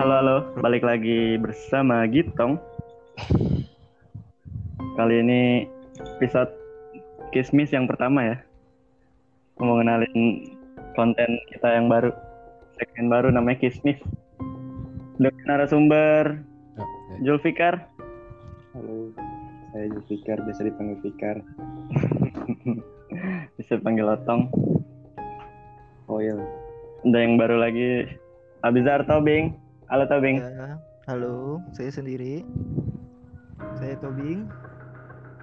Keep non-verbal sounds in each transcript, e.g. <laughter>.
Halo halo, balik lagi bersama Gitong. Kali ini episode Kismis yang pertama ya. Mau ngenalin konten kita yang baru, segmen baru namanya Kismis. Dengan narasumber. Julfikar. Halo, saya Zulfikar, biasa dipanggil Fikar. <laughs> Bisa panggil Otong. Oil. Ada yang baru lagi Abizar Tobing. Halo Tobing. Ya, halo, saya sendiri. Saya Tobing.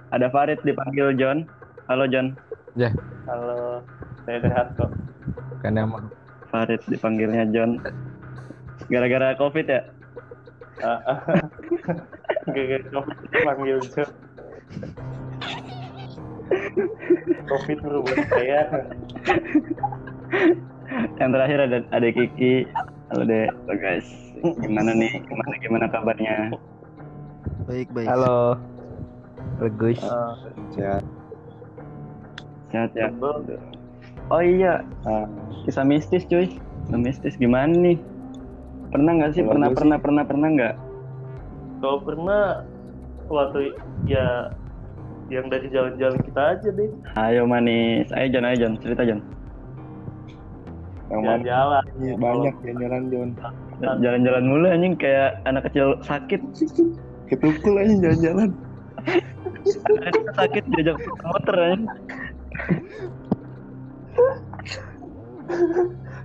Ada Farid dipanggil John. Halo John. Halo, saya sehat kok. kan emang Farid dipanggilnya John. Gara-gara Covid ya? <laughs> Gak Covid panggil Joe. Covid berubah saya. Yang terakhir ada ada Kiki. Halo Dek. Halo guys. Gimana nih? Gimana gimana kabarnya? Baik, baik. halo Regus Sehat. Sehat ya? Oh iya, Ah, kisah mistis cuy. Kisah mistis gimana nih? Pernah nggak sih? Pernah sih- pernah pernah pernah nggak? Kalau pernah waktu ya yang dari jalan-jalan kita aja deh Ayo manis. Ayo John, ayo John. Cerita John. Yang mana? jalan-jalan Iya, Banyak yang jalan John. Jalan-jalan mulu anjing kayak anak kecil sakit. Ketukul aja jalan-jalan. Anak sakit diajak motor anjing.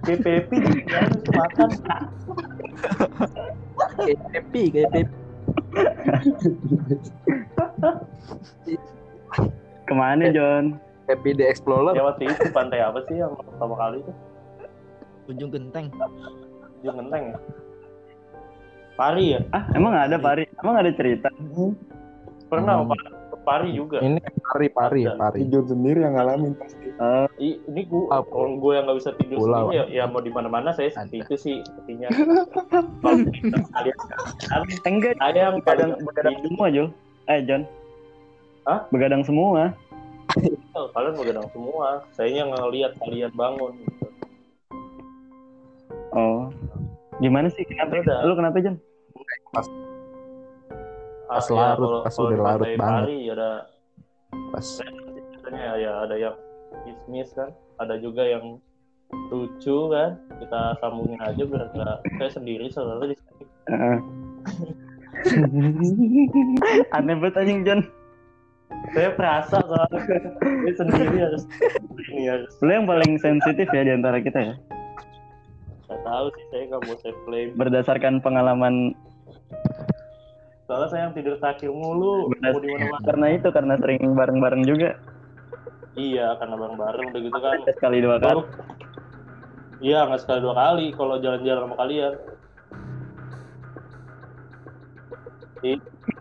PPP makan kayak Pepi kayak Pepi Ke mana John? Pepi the Explorer ya waktu itu pantai apa sih yang pertama kali itu Ujung genteng. Ujung Genteng ya Pari ya Ah, emang ada Pari? Emang ada cerita? pernah Hmm. Pak. ke Pari juga ini pari pari ya pari John sendiri yang ngalamin pasti. I- ini gua Ah, kalau gue yang nggak bisa tidur Pulau. sendiri ya, ya mau di mana-mana saya seperti Ada. itu sih sepertinya <laughs> kalian enggak. saya yang Begadang, begadang tidur semua Jul. Eh John. Hah? Begadang semua. Oh, kalian begadang semua saya yang ngelihat kalian bangun Gimana sih? Kenapa? Udah. Lu kenapa John? pas Ah, Pas ya, larut, kalau- pas kalau udah larut banget. Pari ada pas biasanya ya ada yang kismis kan ada juga yang lucu kan kita sambungin aja biar nggak saya sendiri soalnya di sini Heeh. <laughs> Aneh banget anjing John. saya perasa soalnya sendiri harus ini harus Lu yang paling sensitif ya di antara kita ya. Tahu sih saya nggak mau saya claim Berdasarkan pengalaman soalnya saya yang tidur terakhir mulu mau di mana mana karena itu karena sering bareng-bareng juga. iya karena bareng bareng udah gitu kan. Sekali dua kali. Iya nggak sekali dua kali kalau jalan-jalan sama kalian.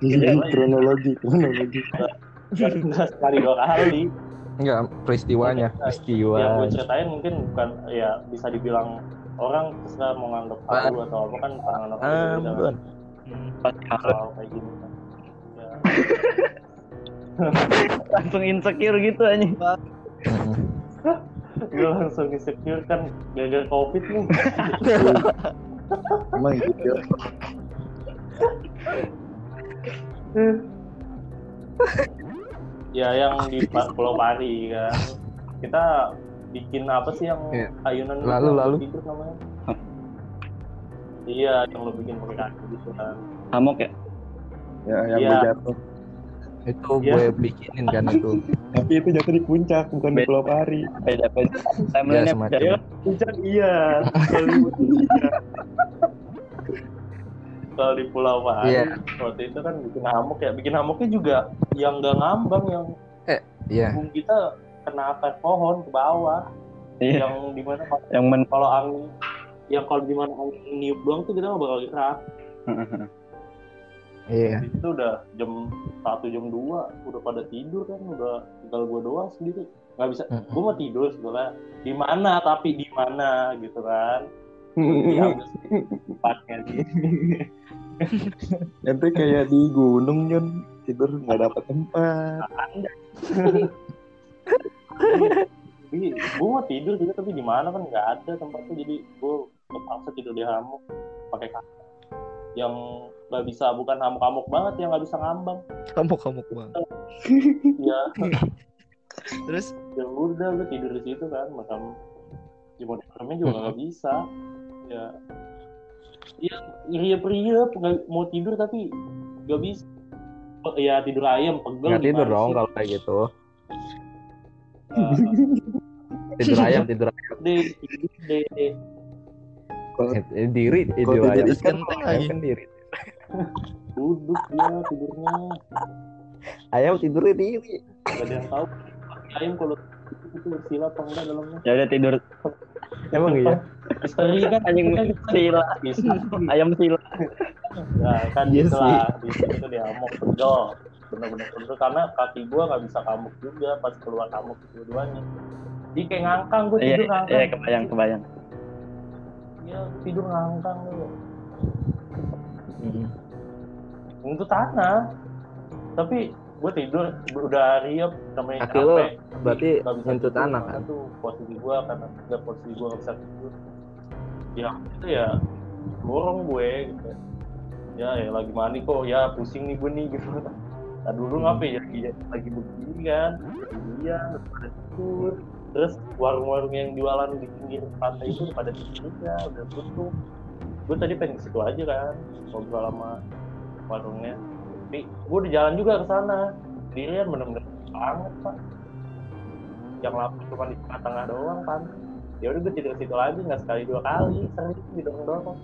Iya, kronologi, kronologi. nggak sekali dua kali. Enggak peristiwanya. Yang peristiwa. gue ceritain mungkin bukan ya bisa dibilang orang terserah mau nganggap halu atau apa kan pandangan orang ah bukan Hmm. Harus soal kayak gini kan ya, <laughs> langsung insecure gitu anjing. Mm-mm. gue langsung insecure kan gara-gara covid nih <laughs> Emang gitu. ya yang di Pulau Pari kan kita bikin apa sih yang Iya. ayunan gitu, Lalu, yang lalu. tidur namanya iya yang lo bikin pakai kaki gitu kan Hamok ya? Ya, yang Iya. gue jatuh. itu Iya. gue bikinin kan itu <laughs> Tapi itu jatuh di puncak, bukan di. Pulau Pari. Beda beda. ya Timelinenya semacam beda. puncak iya iya. kalau di Pulau Pari Iya. waktu itu kan bikin hamok ya bikin hamoknya juga yang nggak ngambang yang iya punggung kita kena akar pohon ke bawah. Iya. yang di mana kalau- Yang men kalau angin yang kalau di mana angin niup doang tuh kita nggak bakal gerak. <laughs> Iya. Itu udah jam satu jam dua udah pada tidur kan udah tinggal gua doang sendiri. Nggak bisa gua mau tidur sebenarnya di mana tapi di mana gitu kan. <laughs> Tempatnya Nanti kayak di gunung John tidur nggak dapat tempat. Jadi gue mau tidur juga tapi di mana kan nggak ada tempatnya jadi gue terpaksa tidur di hammock pakai kaki. yang nggak bisa bukan hamuk-hamuk banget yang nggak bisa ngambang. Kamu banget. ya <laughs> Terus? Ya udah gue tidur di situ kan makam ya mau dimakamnya juga nggak bisa. Ya. Ya iriap iriap nggak mau tidur tapi nggak bisa. Ya tidur ayam pegel Nggak tidur dong kalau kayak gitu. <laughs> Tidur ayam, tidur ayam. deh tidur deh Eh, Diri, tidur Kalau ayam. tidur Kan lagi. kan diri. duduk dia tidurnya Ayam tidurnya diri. gak ada yang tahu ayam kalau itu bersila apa enggak dalamnya Ya udah tidur. Emang iya? misteri kan Anjing sila. Ayam sila. ya kan Iya gitu lah di situ dia mau pegel bener-bener pegel karena kaki gua nggak bisa kamuk juga pas keluar kamuk dua-duanya. Jadi kayak ngangkang gua Iya, tidur ngangkang. iya kebayang, kebayang. Iya, tidur ngangkang lu Mm. itu tanah. Tapi gue tidur udah riap namanya Kaki capek. berarti nyentuh tanah, kan? tuh posisi gue karena nggak posisi gue nggak bisa tidur. Ya itu ya borong gue gitu. Ya ya lagi mandi kok. Ya pusing nih gue nih gitu nah dulu Hmm. ngapain? Ya lagi, lagi begini kan iya pada tidur. Terus warung-warung yang jualan di pinggir pantai itu pada tutup juga udah tutup. Gue tadi pengen ke situ aja kan ngobrol sama warungnya. Tapi gue udah jalan juga ke sana. Sendirian bener-bener banget pak. Yang lapar cuma di tengah-tengah doang kan ya udah gue tidur situ lagi nggak sekali dua kali. Sering didorong dorong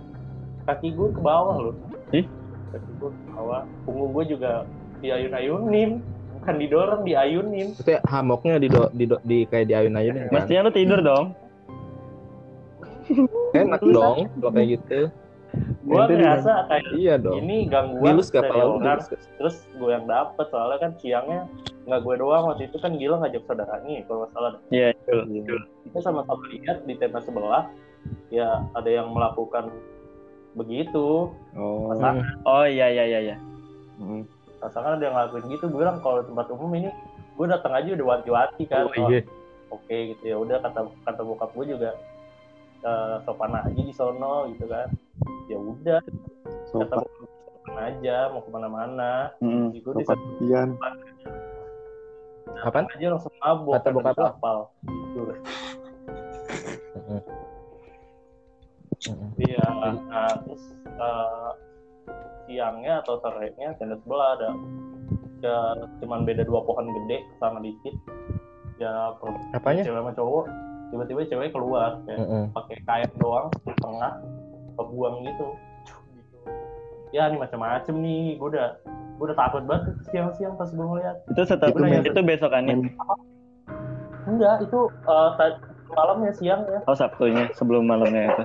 kaki gue ke bawah loh. Ih? kaki gue ke bawah. Punggung gue juga diayun-ayunin bukan didorong diayunin Maksudnya hamoknya di, do, di, do- di kayak di ayun-ayunin kan? Mestinya lu tidur dong. Enak dong kalau kayak gitu. gue ngerasa kayak Iya dong. ini gangguan Dilus dari terus gue yang dapet soalnya kan siangnya nggak gue doang waktu itu kan gila ngajak saudaranya kalau nggak salah Iya, betul. kita sama-sama lihat di tenda sebelah ya ada yang melakukan begitu Oh. masa Oh iya iya iya iya. Hmm. Rasakan ada yang ngelakuin gitu gue bilang kalau tempat umum ini gue datang aja udah wanti-wanti kan Oh iya. oke gitu ya udah kata kata bokap gue juga eh, sopan aja di sono gitu kan ya udah kata Sopan bokap sopan aja mau ke mana-mana Mm. jadi gue di sopan pian. Apaan? aja langsung mabuk Kata bokap lo? kapal gitu. Iya, nah terus eh, siangnya atau sorenya tenda sebelah ada ya cuman beda dua pohon gede sama dikit ya Apanya? cewek sama cowok tiba-tiba cewek keluar kayak Mm-mm. pakai kain doang di tengah kebuang gitu gitu ya ini macam-macam nih gue udah gue udah takut banget siang-siang pas gue ngeliat Itu setelah Itu main- itu besokannya. enggak itu ta- malamnya siang ya Oh Sabtunya sebelum malamnya itu.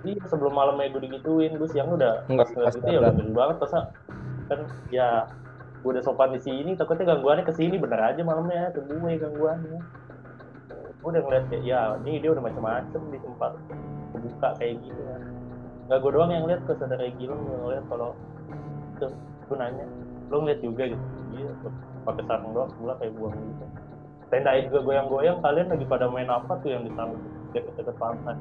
Iya sebelum malamnya gue digituin, gue siang udah Enggak, pas ngeliat pas itu ya udah banget masa. Kan ya gue udah sopan di sini takutnya gangguannya ke sini bener aja malamnya ke gue gangguannya. Gue udah ngeliat kayak ya ini dia udah macam-macam di tempat kebuka kayak gitu ya nggak gue doang yang lihat ke saudara Gilang gue ngeliat kalau itu gue nanya lo ngeliat juga gitu? Iya pakai sarung doang sebelah kayak buang gitu. Tenda juga goyang-goyang kalian lagi pada main apa tuh yang di sana deket-deket pantai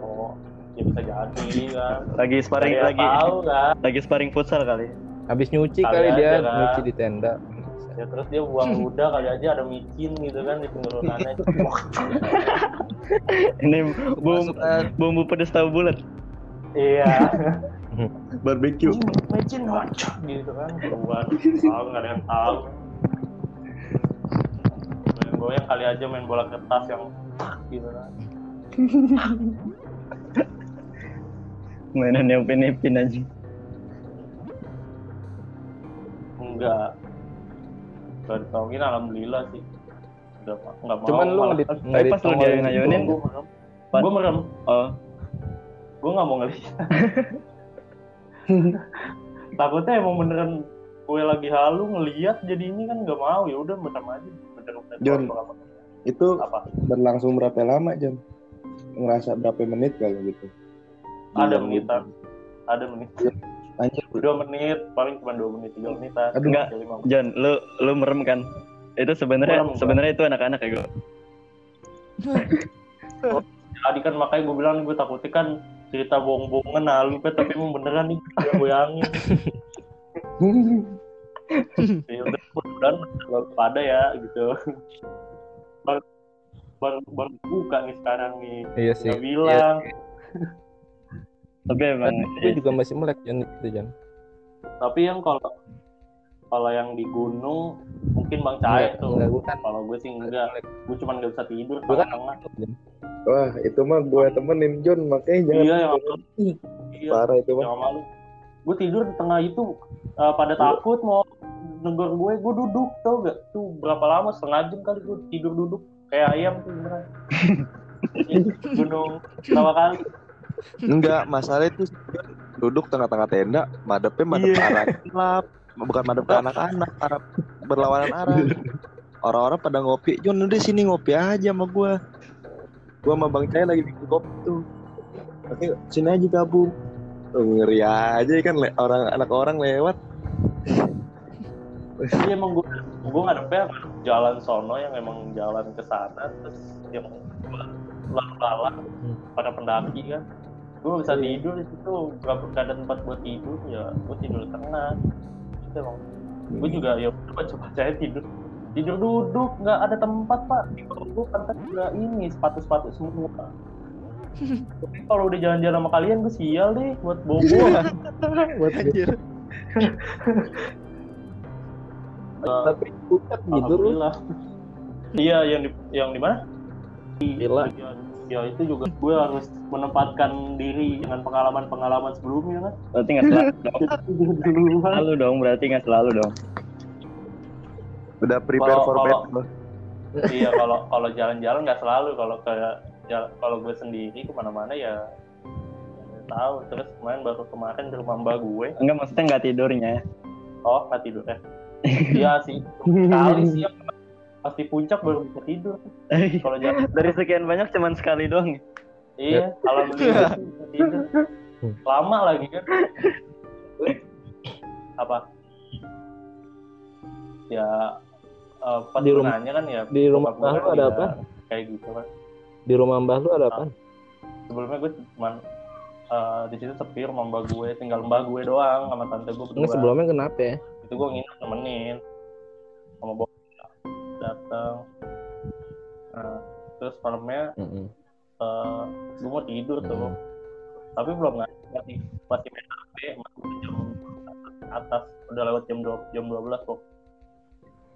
oh ya bisa jadi kan Lagi sparring yang lagi tahu kan lagi sparring futsal kali. Habis nyuci Kali kali dia aja, kan. nyuci di tenda. ya terus dia buang ludah kali aja ada micin gitu kan di penurunannya <laughs> <laughs> Ini bumbu bumbu pedes tahu bulat. iya <laughs> Barbecue. Micin ngocok gitu kan keluar tahu nggak ada yang tahu main goyang kali aja main bola kertas yang gitu kan Mainan yang pinipin aja. enggak. Gak ditolongin alhamdulillah sih. Udah nggak mau Cuman lu ngedit Tapi pas lu diayun-ayunin, gue merem. Gue merem. Oh, gue nggak mau ngeliat <laughs> takutnya emang beneran gue lagi halu ngeliat jadi ini kan nggak mau. Ya udah merem aja. Jon. apa Itu apa? berlangsung berapa lama jam? Ngerasa berapa menit kali gitu? Ada Iya, menitan ada menit Anjir, dua menit paling cuma dua menit tiga menitan Aduh. Enggak. Menit. John, lu lu merem kan? Itu sebenarnya sebenarnya itu anak-anak ya gue. tadi <laughs> kan makanya gue bilang gue takutnya kan cerita bohong-bohongan halu kan tapi emang beneran nih gue goyangin <laughs> ya udah mudah-mudahan pada ya gitu baru baru, baru buka nih sekarang nih Iya sih. nggak bilang Tapi emang Gue juga masih melek Jan itu Jan. tapi yang kalau kalau yang di gunung mungkin bang Cahaya Enggak, tuh. enggak, gue kan kalau gue sih enggak. Gue cuma nggak bisa tidur Gua kan- Wah, itu mah gue temenin John, makanya jangan iya yang iya parah itu mah. malu. Gue tidur di tengah itu eh, pada takut mau negor gue gue duduk tau gak tuh berapa lama? Setengah jam kali gue tidur duduk kayak ayam tuh beneran. Di <laughs> gunung pertama kali Enggak, masalah itu duduk tengah-tengah tenda, madepnya madep Iya. arah gelap, bukan madep ke anak-anak, arah berlawanan arah. Orang-orang pada ngopi, John udah sini ngopi aja sama gua. Gua sama Bang Cahaya lagi bikin kopi tuh. Oke, sini aja gabung. Oh, ngeri aja kan le- orang anak orang lewat. Jadi emang gue gue ngadepnya jalan sono yang emang jalan ke sana terus yang lalu-lalang Hmm. pada pendaki kan gue bisa tidur di situ gak, gak ada tempat buat tidur ya gue tidur di tengah. Itu emang gue juga ya coba coba saya tidur. Tidur duduk nggak ada tempat pak. Di bawah gue kan kan juga ini sepatu sepatu semua. Tapi kalau udah jalan-jalan sama kalian gue sial deh buat bobo <laughs> Anjir. <laughs> Tapi bukan gitu lu. Alhamdulillah. Iya, yang di yang di mana? Ya, ya itu juga gue harus menempatkan diri dengan pengalaman-pengalaman sebelumnya kan. berarti nggak selalu <laughs> dong. Selalu dong, berarti nggak selalu dong. Udah prepare Kalau- for kalau- bed. iya, <laughs> kalau kalau jalan-jalan nggak selalu. Kalau kayak jal- kalau gue sendiri ke mana-mana ya ya tahu. Terus kemarin baru kemarin di rumah mbak gue. Enggak maksudnya nggak tidurnya. Oh, nggak tidur ya? Iya sih. Kali sih pasti puncak baru bisa tidur. Kalau jalan Dari sekian banyak cuman sekali doang. Iya, alhamdulillah bisa tidur. Lama lagi kan. Apa? Ya eh, pas Di rumah- nanya kan ya di rumah gue lu kan ada ya apa? Kayak gitu kan. Di rumah mbah lu ada apa? Sebelumnya gue cuma eh, di situ sepi rumah mbak gue, tinggal mbak gue doang sama tante gue berdua. Sebelumnya kenapa ya? Itu gue nginep nemenin datang. Nah, terus malamnya Heeh. eh gue mau tidur tuh. tapi belum nggak masih masih main HP masih jam atas udah lewat jam dua jam 12 kok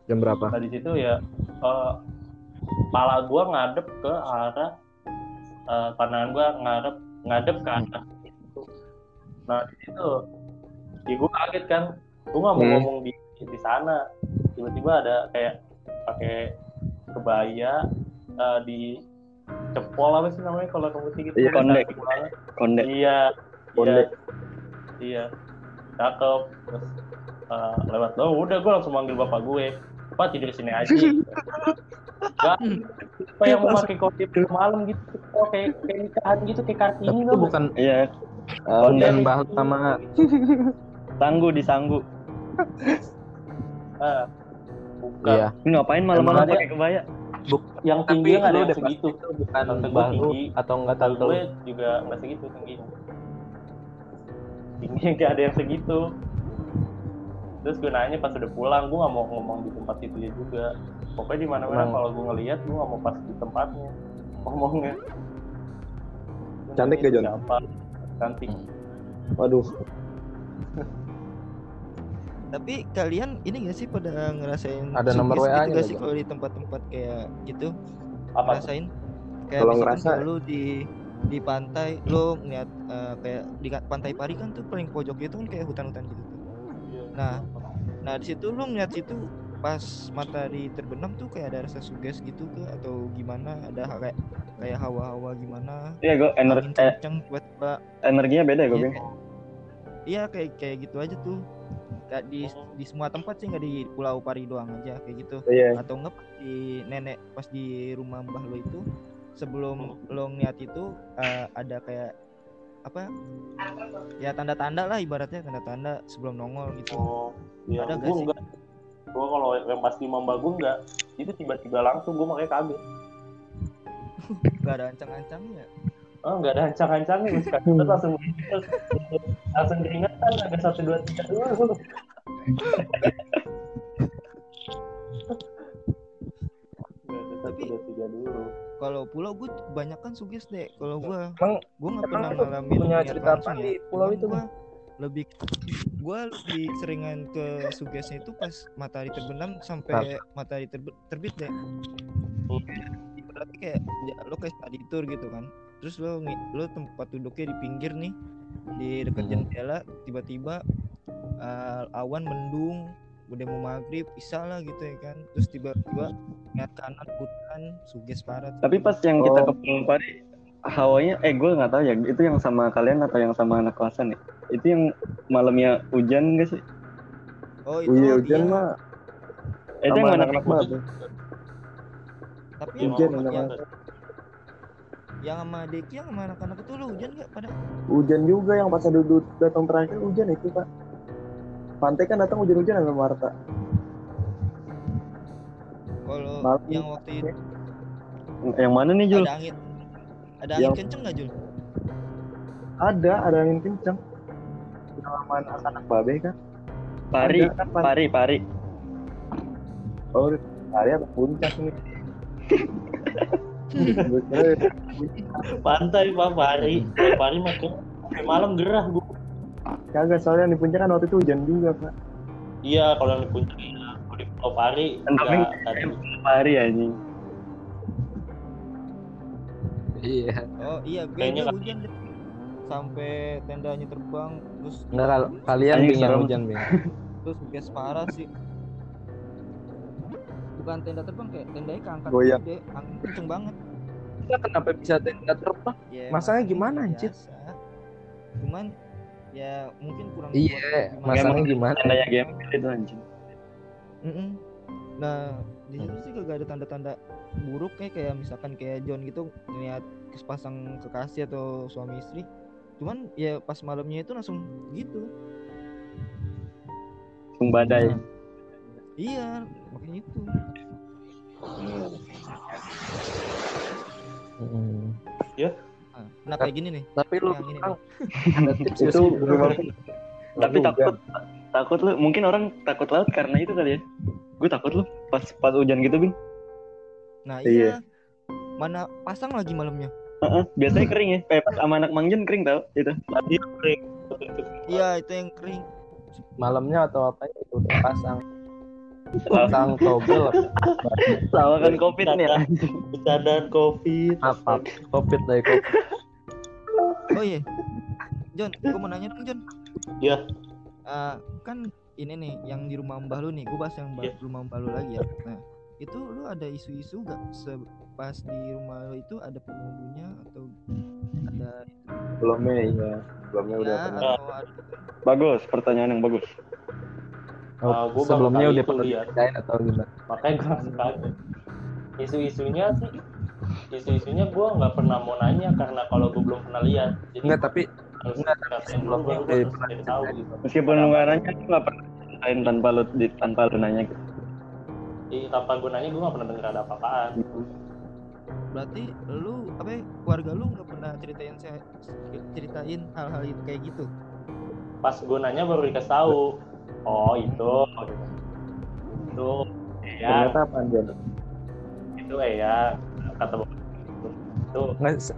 Jam berapa? nah di situ ya eh kepala gua ngadep ke arah eh, pandangan gua ngadep ngadep ke arah itu nah di situ ya gua kaget kan gua nggak mau Hmm. ngomong di di sana tiba-tiba ada kayak pakai kebaya eh, di cepol apa sih namanya kalau kamu gitu Iya, konde. cantik banget. Konde. Iya, Konde. iya, iya, cakep. Terus eh, lewat oh udah gue langsung manggil bapak gue, bapak tidur sini aja. <laughs> Gak, apa yang mau pakai kostum malam gitu, oh, kayak kayak nikahan gitu kayak kartini itu loh. bukan Iya, konten lu sama <laughs> tangguh disanggu. Ah, bukan. Iya. Ini ngapain malam-malam pakai kebaya? Yang Tapi tinggi nggak ada yang segitu. bukan lu tinggi. atau tante lu. gue juga nggak segitu tingginya. Tinggi <laughs> nggak ada yang segitu. Terus gue nanya pas udah pulang, gue nggak mau ngomong di tempat itu ya juga. Pokoknya di mana-mana kalau gue ngelihat, gue nggak mau pas di tempatnya ngomongnya. Cantik gak, Jon? Siapa? Cantik. Waduh, <laughs> Tapi kalian ini gak sih pada ngerasain Ada nomor WA-nya gitu gak sih kalau di tempat-tempat kayak gitu Apa? ngerasain? Kayak Kalau ngerasa- kalau lu di di pantai lo ngeliat eh, kayak di pantai Pari kan tuh paling pojok itu kan kayak hutan-hutan gitu tuh. Nah, nah di situ lu ngeliat situ pas matahari terbenam tuh kayak ada rasa suges gitu ke atau gimana ada kayak kayak hawa-hawa gimana Iya, gue energi eh, energinya beda ya, gue Iya, Iya kayak kayak gitu aja tuh. Kayak di di semua tempat sih nggak di Pulau Pari doang aja kayak gitu. iya. Atau enggak di nenek pas di rumah mbah lo itu sebelum lo ngeliat itu eh, ada kayak apa ya tanda-tanda lah ibaratnya tanda-tanda sebelum nongol gitu Oh, iya. Ada Gue gak sih? enggak. Gue kalau yang pas di Mamba gue enggak. Itu tiba-tiba langsung gue makanya kaget. nggak ada ancang-ancangnya oh nggak ada ancang-ancangnya gue suka terus langsung langsung keringetan ada satu dua tiga dulu Tapi- dua tiga dulu Kalau pulau gue banyak kan suges deh. Kalau gue Emang gue nggak pernah ngalamin punya cerita apa ya. di pulau itu, gua lebih gue lebih seringan ke sugesnya itu pas matahari terbenam sampai matahari terbe- terbit deh. Berarti kayak ya, lo kayak study tour gitu kan. Terus lo lo tempat duduknya di pinggir nih di dekat Hmm. jendela tiba-tiba uh, awan mendung udah mau maghrib bisa lah gitu ya kan terus tiba-tiba ngeliat kanan hutan suges parah. Tapi pas yang kita Oh. ke Pulau Pari, hawanya, eh gue nggak tahu ya, itu yang sama kalian atau yang sama anak kelasan ya? Itu yang malamnya hujan gak sih? oh itu iya hujan iya. mah Eh, itu yang anak-anak mah tuh. tapi yang Hujan sama, anak yang, sama Deki yang sama anak-anak itu lo hujan gak pada Hujan juga yang pas ada duduk datang terakhir hujan itu pak. Pantai kan datang hujan-hujan sama Marta. kalau yang waktu itu Yang mana nih Jul? ada angin ada angin Yang- kenceng gak Jul Ada, ada angin kencang. Sama anak-anak babe kan. Pari, Ada, kan, pari, pari. Oh, hari apa puncak nih. <laughs> Gue <laughs> pantai pak pari pari makin malam gerah gue Kagak soalnya di puncak kan waktu itu hujan juga pak. iya kalau yang di puncak iya kalau di pulau pari Tapi nggak tadi pari anjing. Iya. oh iya Kayaknya beda kan- hujan deh. sampai tendanya terbang terus Enggak kalau kalian Anjing Bing, yang serem. hujan, Bing. terus suges parah sih bukan tenda terbang kayak tendanya keangkat Goyang. gede angin kenceng banget Kita kenapa bisa tenda terbang? ya Masanya makanya gimana, anjir? cuman ya mungkin kurang Iya, kuat atau gimana. masanya gimana? Tandanya game itu anjing. Mm-mm. Nah, di situ sih gak ada tanda-tanda buruk kayak kayak misalkan kayak John gitu ngeliat sepasang kekasih atau suami istri. Cuman ya pas malamnya itu langsung gitu. Langsung badai. Nah, iya, makanya itu. Mm. Nah, nah kayak gini nih. Tapi lu Yang ini nggak <laughs> Itu Tapi takut, takut lu. Mungkin orang takut laut karena itu kali ya. Gue takut lu pas pas hujan gitu, Bing. Nah, Iya. iya. Mana pasang lagi malamnya? Heeh, biasanya kering ya. Eh, pas sama anak mangjen kering tau itu. tadi kering Iya, itu yang kering. Malamnya atau apa itu pasang. Pasang togel Sama kan covid nih. Bercanda- bercandaan covid apa? Covid dari covid. Oh iya. John, gue mau nanya dong, John. Iya. Eh, kan ini nih yang di rumah Mbah lu nih, gue bahas yang Iya. ba- rumah Mbah lu lagi ya. Nah, itu lu ada isu-isu gak se- pas di rumah lu itu ada penghulunya atau ada belumnya iya. Belumnya udah ya, pernah. atau ada Bagus, pertanyaan yang bagus. Oh, Ah, gua sebelumnya udah itu pernah lihat. atau gimana? makanya gue langsung kaget isu-isunya sih isu-isunya gue nggak pernah mau nanya karena kalau gue belum pernah lihat jadi Enggak, tapi harus enggak, dulu sebelumnya gue harus tahu gitu Meskipun lu nggak nanya, lu nggak pernah ceritain tanpa lu di, tanpa lu nanya. gitu. Jadi, tanpa gue nanya gue nggak pernah denger ada apa-apaan berarti lu apa ya, keluarga lu nggak pernah ceritain saya ceritain hal-hal itu kayak gitu. pas gue nanya baru dikasih tahu oh itu. Itu ya Ternyata apa Jan? itu eh ya kata bapak itu bisa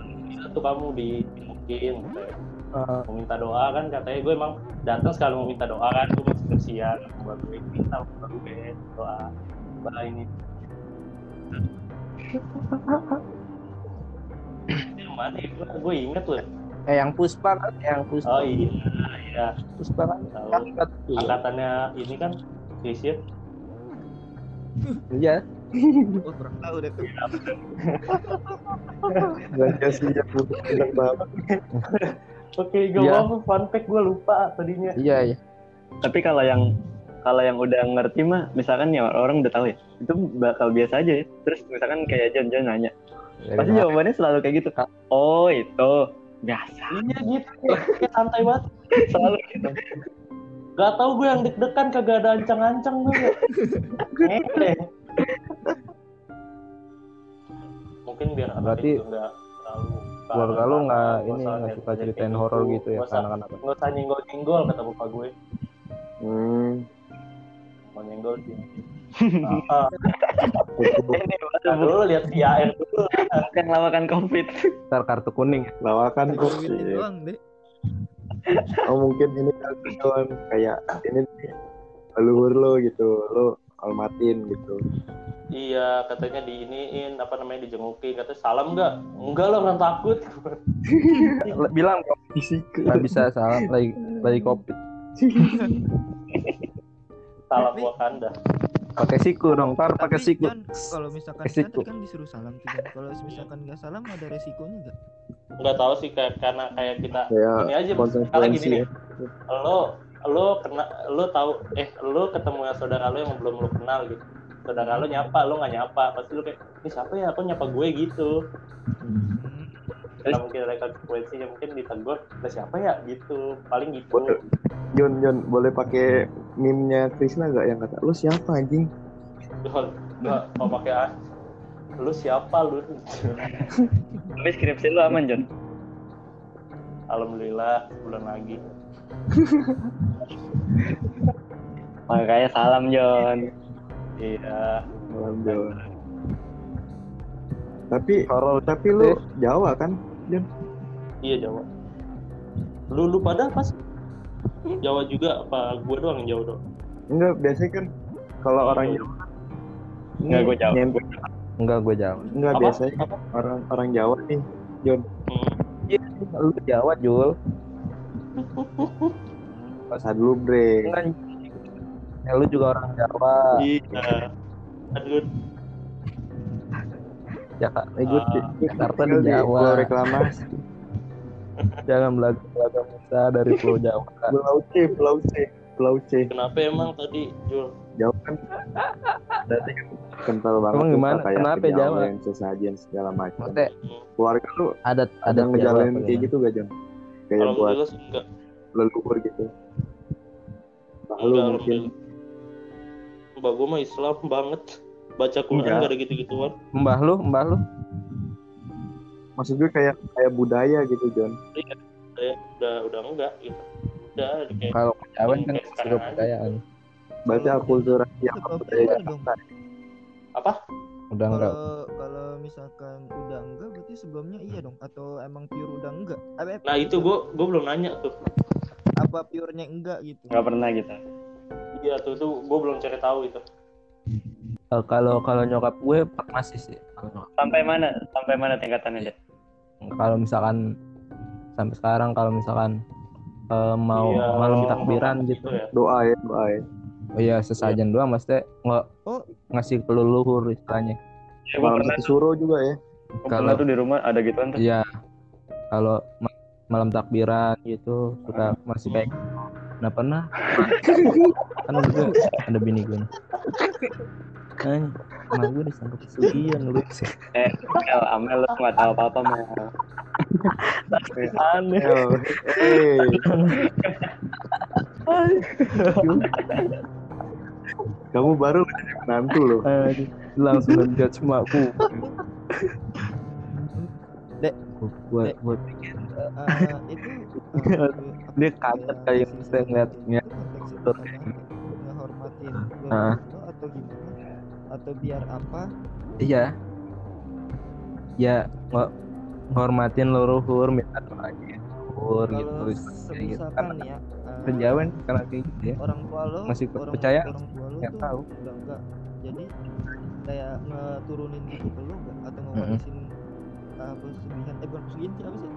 tuh kamu dimungkin gitu ya. eh, mau minta doa kan katanya. Gue emang datang sekali mau minta doa kan gue masih bersihan buat gue minta buat gue doa. Bah ini. <laughs> Yang mana ya? gue gue inget loh eh yang Puspa kan, yang Puspa. oh iya iya Puspa kan tahu angkat tuh. angkatannya ini kan Krisya Iya, Oh, kurang tahu deh tuh. <laughs> Gak sih yang butuh bilang bapak. oke gue Iya. mau fun fact gue lupa tadinya iya, iya. Tapi kalau yang kalau yang udah ngerti mah, misalkan ya orang udah tahu ya, itu bakal biasa aja ya. Terus misalkan kayak John John nanya, Dari pasti jawabannya selalu kayak gitu. Oh itu biasa, iya gitu kayak santai banget selalu gitu. Gak tau gue yang deg-degan kagak ada ancang-ancang gue. Ngele. Mungkin biar anak Berarti- nggak terlalu keluarga lu nggak ini nggak suka jadi ceritain kayak horor gitu. gitu ya anak-anak nggak usah nyenggol nyenggol kata bapak gue Hmm. mau nyenggol sih dulu lihat si AR dulu. Bukan lawakan covid. ntar kartu kuning. Lawakan doang deh Oh mungkin ini Don kayak ini leluhur lo gitu, lo almatin gitu. iya katanya diiniin apa namanya dijengukin. Katanya salam nggak? Enggak lah orang takut. Bilang Fisik. nggak bisa salah lagi lagi kopi salam Tapi- Wakanda pakai siku dong ntar pakai siku. Kalau misalkan kan siku. kan disuruh salam tuh kalau misalkan nggak salam ada resikonya nggak? Nggak tahu sih kayak karena kayak kita ini aja misalnya gini nih. Ya. lo lo kena lo tahu eh lo ketemu yang saudara lo yang belum lo kenal gitu. Saudara lo nyapa lo nggak nyapa. Pasti lo kayak ini siapa ya? Kok nyapa gue gitu? Nah, mungkin ada konsekuensinya mungkin ditegur lah siapa ya? Gitu paling gitu. Jon Jon boleh pakai meme-nya Krisna gak yang kata lo siapa anjing? Dol, nggak mau pakai A lu siapa lu Tapi skripsi lu aman, Jon. alhamdulillah bulan lagi Makanya salam, Jon. iya Alhamdulillah. Tapi horor tapi lu Jawa kan? iya Jawa lu lu pada apa sih Jawa juga apa gue doang yang Jawa doang Enggak, biasanya kan kalau orang Jawa Enggak, gua Jawa. nyempet. enggak gue jawab Enggak Apa? biasanya Apa? orang orang Jawa nih, Jon. Hmm. lu Jawa Jul Pas dulu bre. Enggak, ya, lu juga orang Jawa iya aduh Jakarta eh, gue Ah. Jakarta di Tinggal di Jawa Pulau reklamasi. Jangan belajar Musa dari Pulau Jawa Pulau C, Pulau C, Pulau C. kenapa emang tadi Jul Jawa kan berarti kan kental banget Emang gimana? kayak Kenapa Jawa? kejawen, sesajen segala macam. maksudnya Keluarga lu ada ada ngejalanin Jawa, kayak gitu gak Jon? Kayak buat alhamdulillah sih enggak leluhur gitu. Nah, lu enggak mungkin mbak gue mah Islam banget baca Quran Enggak. gak ada gitu-gituan mbah lu mbah lu maksud gue kayak kayak budaya gitu Jon. udah udah udah enggak gitu udah kayak kalau kejawen kan percayaan Berarti akulturasi yang itu kalau budaya. Jakarta. apa udah enggak kalau kalau misalkan udah enggak berarti sebelumnya iya dong atau emang pure udah enggak apa nah itu gue gue belum nanya tuh apa purenya enggak gitu Enggak pernah gitu. iya tuh tuh gue belum cari tahu itu Eh, kalau kalau nyokap gue masih sih. Sampai mana? Sampai mana tingkatannya? Kalau misalkan sampai sekarang kalau misalkan eh, mau Iya, malam takbiran gitu. gitu ya? Doa ya, doa ya. oh iya sesajen doang maksudnya nggak Oh. ngasih ke leluhur istilahnya. Ya, Malam suro juga ya. kalau- tuh di rumah ada gituan tuh. iya. Kalau ma- malam takbiran gitu suka masih kayak nah pernah? <laughs> Kan gue ada bini gue nih Nah, gue disangka pesugihan lu Eh, Mel, Amel lu nggak tahu apa-apa, Mel. Aneh. Hey. Kamu baru jadi menantu loh. Aduh, langsung ngejudge makku Dek. gue pikir Eh, itu eh, <laughs> Dia kaget kayak misalnya ngeliat- konteks itu karena ngehormatin Ah. atau gimana atau biar apa? Iya. Ya nge- ngormatin leluhur minta doanya leluhur gitu kalau kayak gitu. ya eh, kejawen karena kayak gitu ya. orang tua lo Masih orang, percaya? orang tua lo tuh tahu. udah enggak. Jadi kayak ngeturunin gitu lo enggak atau ngewarisin uh, pesugihan eh bukan pesugihan apa sih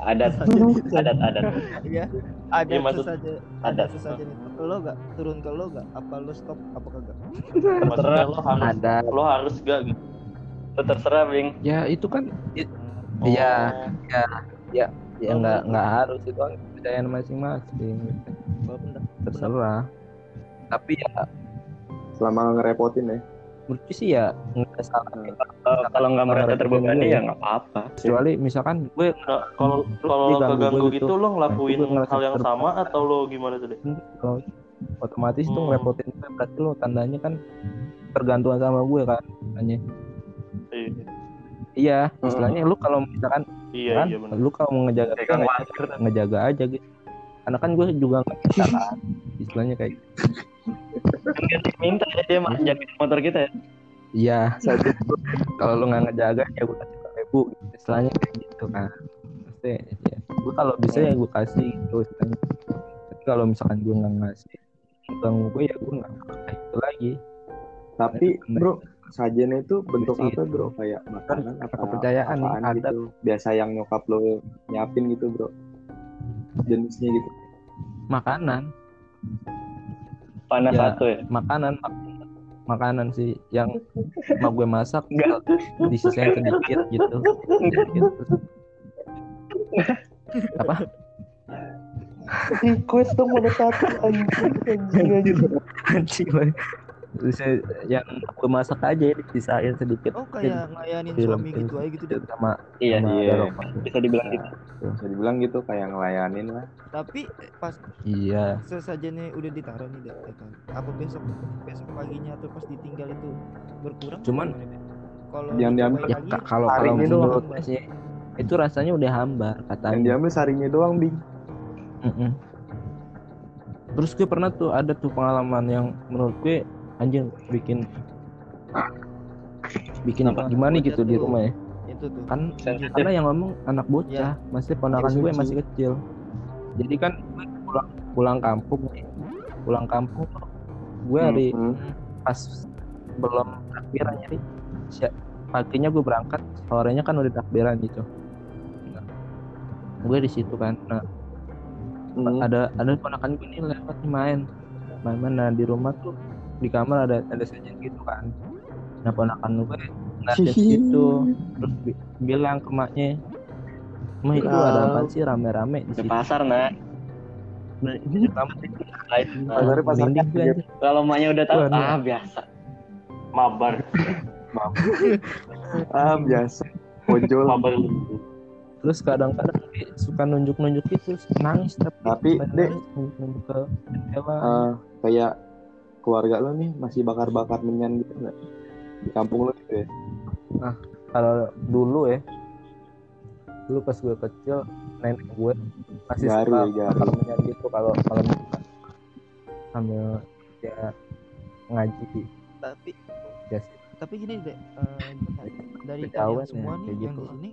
Adat, adat, adat. ya ada Iya, maksud- sesajen ada itu. Ke lo gak turun ke lo gak apa lo stop? Apa kagak? Maksudnya lo harus ada lo harus gak gitu Itu terserah, Bing. ya itu kan i- Oh, Iya. ya nggak nggak harus itu kan kepercayaan masing-masing terserah. Tapi ya Selama ngerepotin ya. Menurut gue sih ya nggak salah Kalau kalau nggak merasa Ngerepotin terbebani ya ya. nggak apa-apa. kecuali misalkan gue Nah, kalau kalau lo Diganggu keganggu gitu. gitu lo ngelakuin Nah, hal yang sama atau lo gimana tuh deh kalau otomatis tuh Hmm. ngerepotin gue berarti lo tandanya kan tergantungan sama gue kan tandanya Iya. iya istilahnya lu kalau misalkan Iya kan iya benar. lu kalau mau ngejaga Kayak Kang ngejaga, ngejaga aja gitu karena kan gue juga nggak kan istilahnya kayak Kan dia minta ya dia mah jaga motor kita ya. iya kalau lu nggak ngejaga ya gue kasih ke ibu istilahnya kayak gitu kan Maksudnya, ya, gue kalau bisa ya gue kasih gitu istilahnya tapi kalau misalkan gue nggak ngasih bang gue ya gue nggak gitu lagi Tapi Nah, bro, sajen itu bentuk apa bro? Kayak makanan apa kepercayaan apaan adat. gitu? Biasa yang nyokap lo nyiapin gitu bro? Jenisnya gitu. makanan Panas Ya. satu ya. makanan mak- makanan sih yang mak gue masak Enggak. disisain sedikit gitu Sedikit. <laughs> apa Request dong pada satu anjing anjing anjing. anjing saya- yang gue masak aja disisain sedikit Oh kayak ngelayanin Film- suami gitu aja gitu deh. sama Iya, sama iya. Eropa. bisa dibilang gitu. Bisa dibilang gitu kayak ngelayanin lah. Tapi eh, pas iya sesajennya udah ditaruh nih deh, ya kan. Apa besok besok paginya atau pas ditinggal itu berkurang? Cuman- kalau Yang diambil- ya kalau kalau menurut sih itu rasanya udah hambar Yang katanya diambil sarinya doang bing. Mm-mm. terus gue pernah tuh ada tuh pengalaman yang menurut gue anjing bikin bikin Apa? gimana gitu di rumah ya itu tuh. kan Sensitif. karena yang ngomong anak bocah Ya. masih ponakan gue masih kecil jadi kan gue pulang pulang kampung pulang kampung gue hari Hmm. pas belum takbiran jadi paginya gue berangkat sorenya kan udah takbiran gitu nah, gue di situ kan nah Hmm. ada ada ponakan gue nih lewat main main nah di rumah tuh di kamar ada ada sajian gitu kan nah ponakan gue ngeliatin situ <laughs> terus bi- bilang ke maknya mah itu ada apa sih rame-rame di situ pasar, nak. Nah, ini pasar anjing. Kalau emaknya udah tahu, Waduh. ah biasa. Mabar, <laughs> Ah biasa. Ojol. mabar. terus kadang-kadang suka nunjuk-nunjuk gitu nangis tapi Tapi dek nunjuk ke eh, kayak keluarga lo nih masih bakar-bakar menyan gitu nggak? Di kampung lo gitu ya? kalau dulu ya dulu pas gue kecil nenek gue masih Garu suka ya, garu. kalau menyanyi gitu kalau malam sambil dia ngaji Tapi ya tapi gini deh, eh, dari kalian semua ya, nih yang gitu. di sini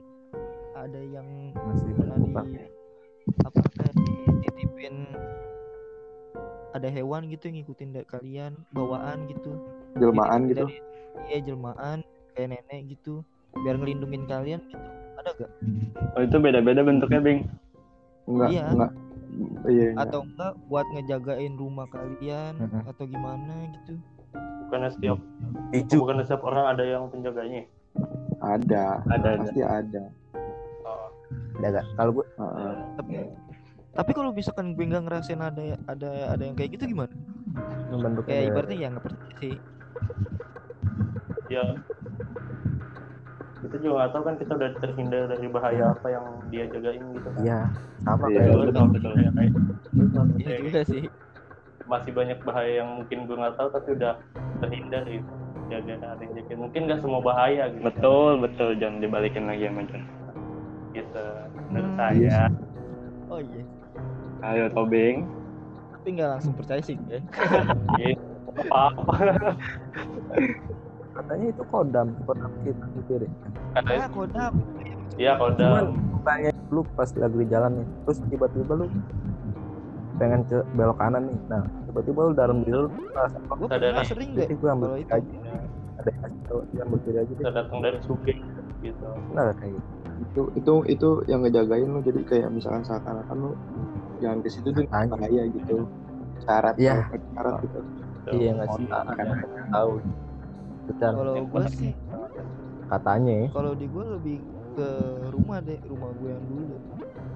ada yang masih pernah di apa kayak dititipin ada hewan gitu yang ngikutin kalian bawaan gitu Jelmaan gitu. dari- iya jelmaan kayak nenek gitu biar ngelindungin kalian gitu ada gak Oh, itu beda-beda bentuknya, Bing. Enggak, Iya. enggak. Iya, enggak. atau enggak buat ngejagain rumah kalian atau gimana gitu Bukannya setiap Ijo. bukannya setiap orang ada yang penjaganya. Ada. Ada, ada. Pasti ada. Oh, ada gak kalau gue Heeh. tapi tapi kalau misalkan gue nggak ngerasain ada ada ada yang kayak gitu gimana? Bentuknya kayak beda. ibaratnya ya nggak percaya sih. Ya. Kita juga nggak tahu kan kita udah terhindar dari bahaya apa yang dia jagain gitu kan. iya sama Iya, kayak betul, lu betul, betul. Ya, kayak, iya kayak juga sih. masih banyak bahaya yang mungkin gue nggak tahu tapi udah terhindar gitu jaga ada yang jagain. Mungkin nggak semua bahaya gitu. Betul, betul, John. Dibalikin lagi sama John. gitu menurut Hmm, saya. Oh iya Ayo, Tobing. tapi nggak langsung percaya sih gue apa apa katanya itu kodam kodam kita gitu deh ah kodam. Ya udah cuman tanya lu pas lagi di jalan nih. Terus tiba-tiba lu pengen ke belok kanan nih. Nah tiba-tiba lu dalam diri lu merasa gue Sadari. pernah sering deh jadi gue ambil kiri itu? aja. Ada yang ambil kiri aja kita datang dari Sugeng gitu. Nah kayak gitu. Itu itu itu yang ngejagain lo jadi kayak misalkan seakan-akan lo jangan ke situ tuh bahaya gitu. Syarat Iya. syarat gitu. iya nggak sih Otak kan. tahu secara kalau gue sih katanya ya kalau di gue lebih ke rumah deh rumah gue yang dulu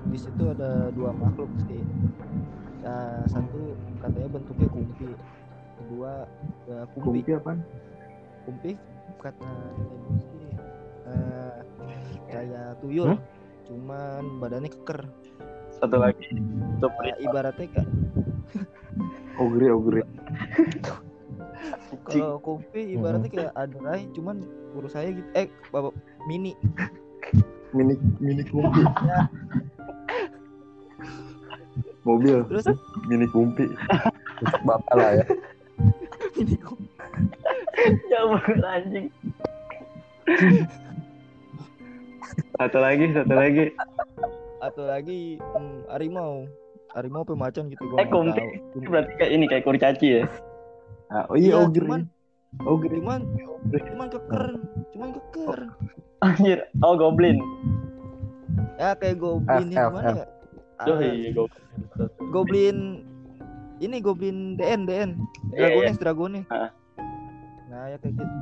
di situ ada dua makhluk sih nah, satu katanya bentuknya kumpi kedua ya kumpi Kumpi apaan? kumpi kata sih eh, kayak tuyul Hmm? cuman badannya keker Satu lagi. Itu Eh, ibaratnya kayak Ogre ogre. kalau kopi ibaratnya kayak adrai cuman urus saya gitu. Eh bapak mini. Mini mini kumpi. Mobil. Terus? Mini kumpi. Bapak lah ya. Mini kopi Jauh banget anjing. Satu lagi, satu lagi. Atau lagi hmm, harimau harimau pemacan gitu gua Eh, tahu. <laughs> Berarti kayak ini kayak kurcaci ya. ah, oh iya Iya, ogre cuman ogre cuman cuman keker cuman keker Anjir. Oh, goblin. ya kayak goblin ya gimana ya Yo, Ah, iya, gue. goblin ini goblin DN DN Iya, dragones dragones Ah. nah ya kayak gitu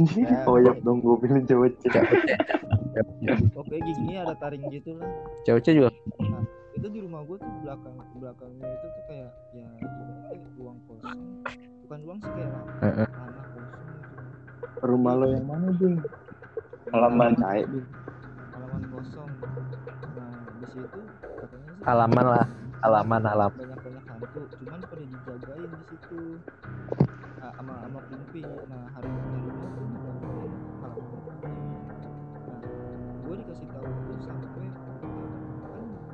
Nah, oh ya dong gue pilih cewek <laughs> oke gini ada taring gitu lah. Cewek juga? Itu di rumah gue tuh belakang belakangnya itu tuh kayak ya ruang kosong. Bukan ruang sih kayak tanah kosong. Rumah lo yang mana bing? Halaman. cair bing. Halaman kosong. Nah di situ katanya sih halaman lah. Halaman halaman. banyak banyak hantu cuman pada dijagain di situ. Nah, sama sama Pimpi. Nah hari hari gue dikasih tahu tuh sampai kan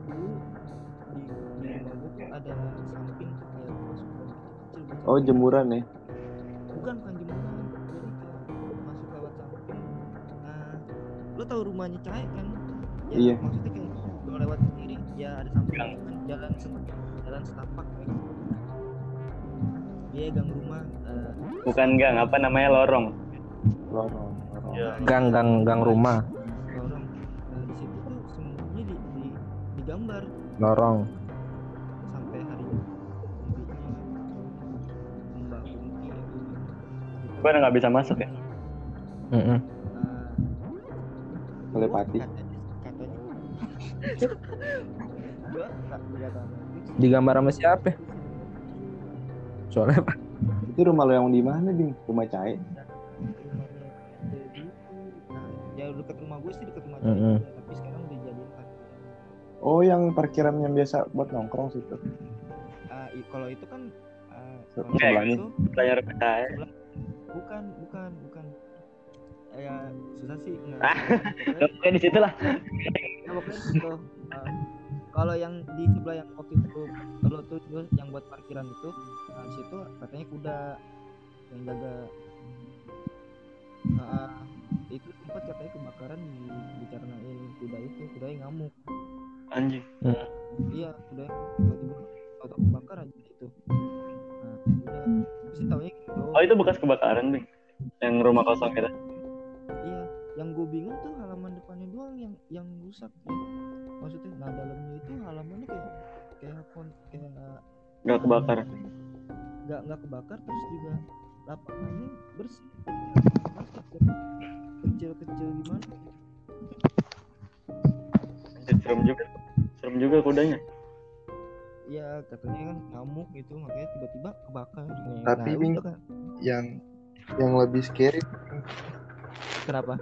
dulu di di rumah gue tuh ada samping tuh kayak masuk kecil buat oh jemuran ya? Bukan bukan jemuran. Jadi kayak masuk lewat samping. Nah lo tau rumahnya Cahaya kan? Ya, Iya. maksudnya kayak lo lewat sendiri. Ya ada samping kan jalan set- jalan setapak kayak gitu. Dia gang rumah eh, Bukan gang, apa namanya? Lorong. lorong lorong. Iya. gang gang gang rumah lorong sampai hari gitu. Gue nggak bisa masuk ya. Mm-mm. Nah, telepati digambar sama siapa soalnya itu rumah lo yang di mana bing rumah jadi nah ya dekat rumah gue sih dekat rumah Mm-mm. Cahaya, tapi oh yang parkiran yang biasa buat nongkrong situ i- kalau itu kan kalau sebelahnya. itu rumah saya. bukan bukan bukan ya susah sih nggak Ah. pokoknya- <laughs> Oke di situ lah. Ya, pokoknya. Uh, kalau yang di sebelah yang waktu itu lo tuh yang buat parkiran itu, nah di situ katanya kuda yang jaga. Nah, itu tempat katanya kebakaran di dikarenain kuda itu, kuda yang ngamuk. Anjing. Iya, kuda tiba-tiba auto kebakar aja itu. Nah, udah sih taunya gitu. Oh itu bekas kebakaran, Bing. Yang rumah kosong itu. Iya, yang gue bingung tuh halaman depannya doang yang yang rusak ya. Maksudnya, nah dalamnya itu halamannya kayak kayak kon kayak Nggak kebakar. nggak nggak kebakar terus juga lapangannya bersih kecil kecil gimana serem juga. Serem juga kudanya. ya katanya kan ngamuk gitu makanya tiba-tiba kebakar. Nih, Tapi, nah, kan. yang yang lebih scary kenapa?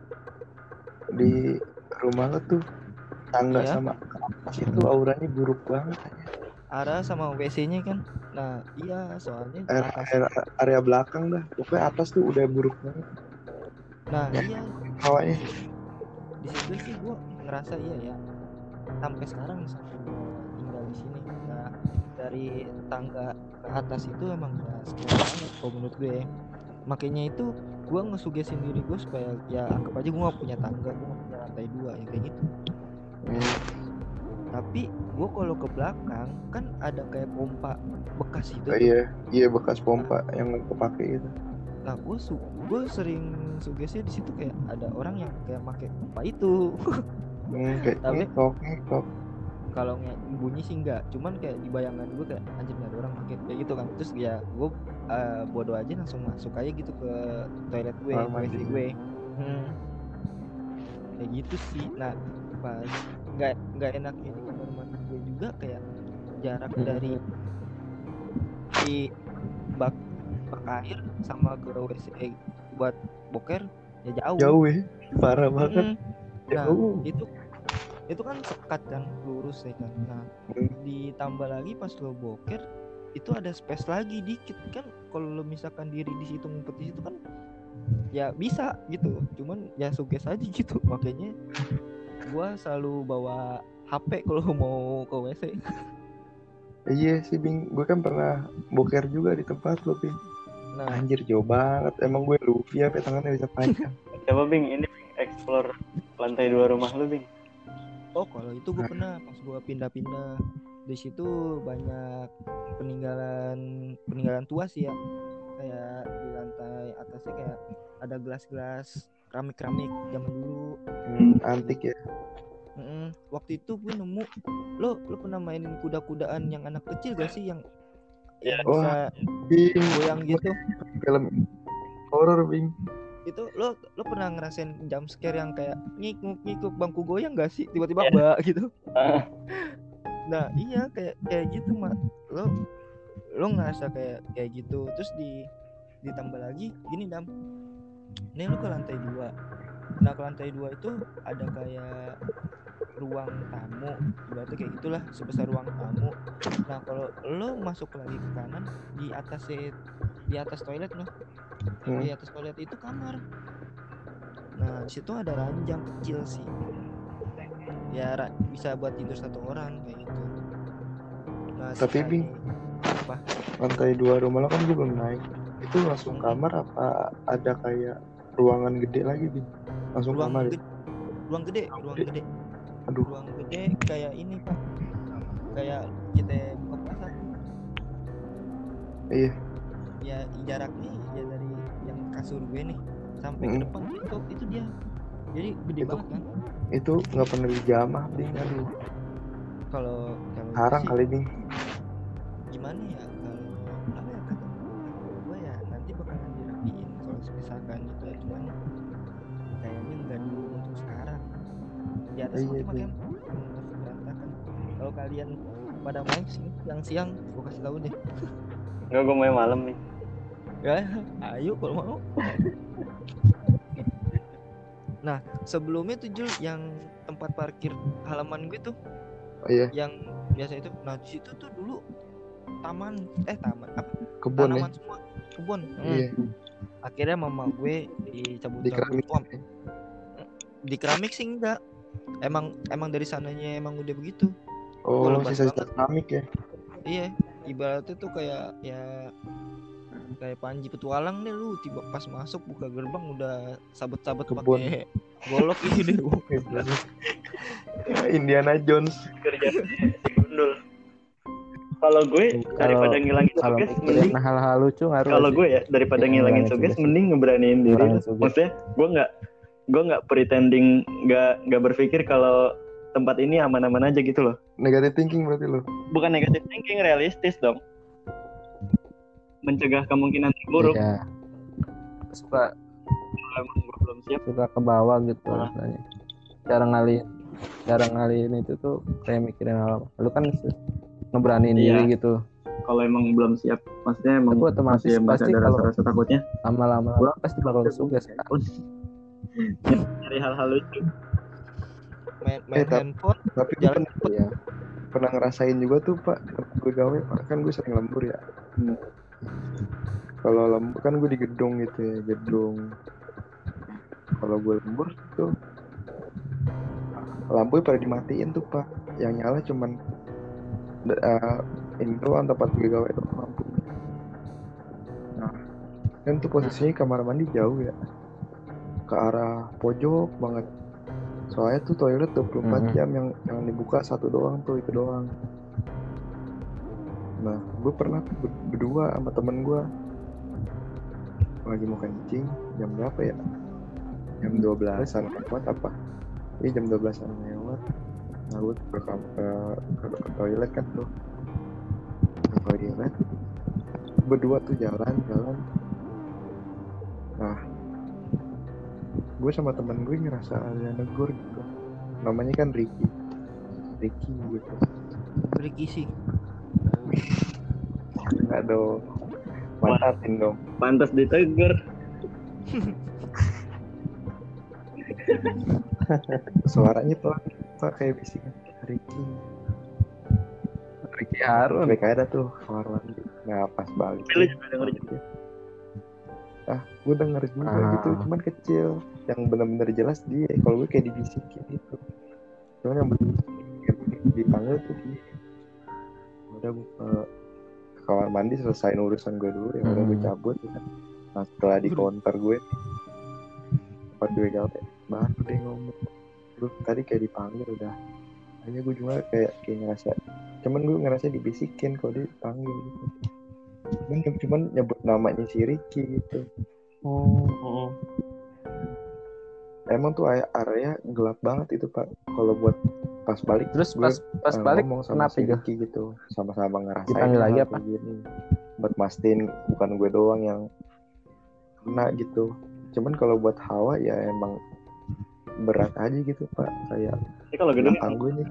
di rumah lo tuh tangga Iya. sama atas itu auranya buruk banget. Arah sama WC-nya kan? Nah iya soalnya area, area, area belakang dah. Pokoknya atas tuh udah buruk banget. Nah iya. Hawanya. Di situ sih gua ngerasa iya ya sampai sekarang sampai gua tinggal di sini. Nah dari tangga ke atas itu emang ya scary banget kalau menurut gue ya. makanya itu gua ngesugesin diri gue supaya ya anggap aja gua gak punya tangga gua gak punya lantai dua ya kayak gitu. Tapi gua kalau ke belakang kan ada kayak pompa bekas itu oh iya iya bekas pompa yang nggak kepake gitu nah gue su gue sering sugesti di situ kayak ada orang yang kayak pakai pompa itu <laughs> hmm, Tapi- ngekok ngekok. kalau bunyi sih enggak cuman kayak di bayangan gue kayak anjir ada orang pakai. Kayak gitu kan. Terus ya gue eh, bodoh aja langsung masuk aja gitu ke toilet gue ke WC gue. Hmm. kayak gitu sih. Nah pas nggak nggak enaknya di kamar mandi gue juga kayak jarak Hmm. dari di bak bak air sama ke WC buat boker ya jauh. Jauh ya parah banget. Mm. Nah, itu itu kan sekat kan lurus ya kan. Nah, Hmm. ditambah lagi pas lo boker itu ada space lagi dikit kan. Kalau lo misalkan diri di situ ngumpet di situ kan ya bisa gitu. Cuman ya suges aja <laughs> gitu. Makanya gua selalu bawa HP kalau mau ke WC Iya sih Bing, gue kan pernah boker juga di tempat lo Bing. nah. Anjir jauh banget, emang gue Luffy apa tangannya bisa panjang. Coba Bing, ini Bing, explore lantai dua rumah lu Bing. oh kalau itu gue pernah pas gua pindah-pindah di situ banyak peninggalan peninggalan tua sih ya kayak di lantai atasnya kayak ada gelas-gelas keramik-keramik zaman dulu Hmm, antik ya. Mm-mm. waktu itu gue nemu lo lo pernah mainin kuda-kudaan yang anak kecil gak sih yang yang bisa. Bing, goyang gitu film horor Bing. Itu lo lo pernah ngerasain jump scare yang kayak ngikuk ngikuk bangku goyang gak sih? Tiba-tiba mbak gitu. Ah. nah iya kayak kayak gitu mak. Lo lo ngerasa kayak kayak gitu. Terus di ditambah lagi gini dam. Ini lo ke lantai dua. Nah ke lantai dua itu ada kayak ruang tamu berarti kayak gitulah sebesar ruang tamu nah kalau lo masuk lagi ke kanan di atas di atas toilet loh Hmm. di atas toilet itu kamar nah di situ ada ranjang kecil sih ya bisa buat tidur satu orang kayak gitu nah Tapi, Bing, apa Lantai dua rumah lo kan gue belum naik. Itu langsung kamar apa ada kayak ruangan gede lagi Bing? Langsung ruang kamar ya? ruang gede ruang Gede. gede Aduh, ruang gede kayak ini pak. Kayak kita buka puasa iya. ya jaraknya ya dari yang kasur gue nih sampai ke depan itu itu dia. Jadi gede Itu- banget kan? Itu nggak pernah dijamah. Aduh, kalau kalau sekarang kali Bing. gimana ya atas Iya, iya. berantakan kalau kalian pada main sih siang-siang gue kasih tahu deh Enggak, gue mau malam nih. ya ayo kalau mau nah sebelumnya tuh Jul yang tempat parkir halaman gue tuh Oh, iya, yang biasa itu nah di situ tuh dulu taman eh taman apa kebun ya. tanaman semua kebun Hmm. Iya, akhirnya mama gue dicabut di keramik. Di keramik sih enggak emang emang dari sananya emang udah begitu Oh, sisa-sisa banget. keramik ya. iya ibaratnya tuh kayak ya kayak panji petualang deh lu tiba pas masuk buka gerbang udah sabet-sabet Kebun. pakai golok ini deh <laughs> Indiana Jones. Kerja gundul. Kalau gue daripada ngilangin mikirin mending hal-hal lucu ngaruh kalau gue ya daripada Iya, ngilangin suges. mending ngeberaniin diri maksudnya gue nggak gue nggak pretending nggak nggak berpikir kalau tempat ini aman-aman aja gitu loh. Negative thinking berarti lo. bukan negatif thinking realistis dong. Mencegah kemungkinan terburuk. Iya. suka. Emang gue belum siap. Suka ke bawah gitu Ah. rasanya. Cara ngalihin cara ngalihin itu tuh kayak mikirin hal lu kan ngeberaniin Iya. diri gitu. Kalau emang belum siap maksudnya emang otomatis masih, masih pasti ada kalau- rasa-rasa takutnya lama-lama pasti bakal suges kan dari hal-hal lucu main, main Eh, tapi- handphone Tapi jalan pernah, ya pernah ngerasain juga tuh pak. Gue gawe pak kan gue sering lembur ya. Hmm. Kalau lembur kan gue di gedung gitu ya gedung. Kalau gue lembur tuh lampu pada dimatiin tuh pak. Yang nyala cuman uh, ini doang tempat gue gawe tuh lampu. Nah kan tuh posisinya kamar mandi jauh ya ke arah pojok banget. Soalnya tuh toilet 24 Mhm. jam yang yang dibuka satu doang tuh itu doang. Nah gue pernah ber- berdua sama temen gue lagi mau kencing jam berapa ya? Jam 12an lewat apa? Iya jam 12an lewat. Nah gue ke, ke, ke, ke toilet kan tuh. Ke toilet. Berdua tuh jalan jalan. Nah gue sama temen gue ngerasa ada negur gitu. Namanya kan Ricky. Ricky gitu. Ricky sih. Enggak dong. Mantatin dong. Pantas ditegur. <laughs> Suaranya pelan pak kayak bisikan Ricky. Ricky Harun. Kayak ada tuh mandi nah pas balik. Lu juga denger juga. ah gue denger juga Ah. gitu cuman kecil yang benar-benar jelas dia. Kalau gue kayak dibisikin gitu cuman yang bener dipanggil tuh dia. Udah gue ke ke kamar mandi selesaiin urusan gue dulu ya udah gue Hmm. cabut ya. nah setelah di counter gue tempat gue gawe baru deh ngomong. Gue tadi kayak dipanggil udah. Hanya gue juga kayak kayak ngerasa cuman gue ngerasa dibisikin kalau dia dipanggil gitu. Cuman cuman nyebut namanya si Ricky gitu. Hmm, hmm. Emang tuh area, area gelap banget itu pak. Kalau buat pas balik Terus gue, pas pas eh, balik ngomong sama kenapa si gitu. Sama-sama ngerasain Dipanggil lagi apa? gini. Buat mastiin bukan gue doang yang kena gitu. Cuman kalau buat Hawa ya emang berat aja gitu pak. Kayak Ini kalau belakang gue nih.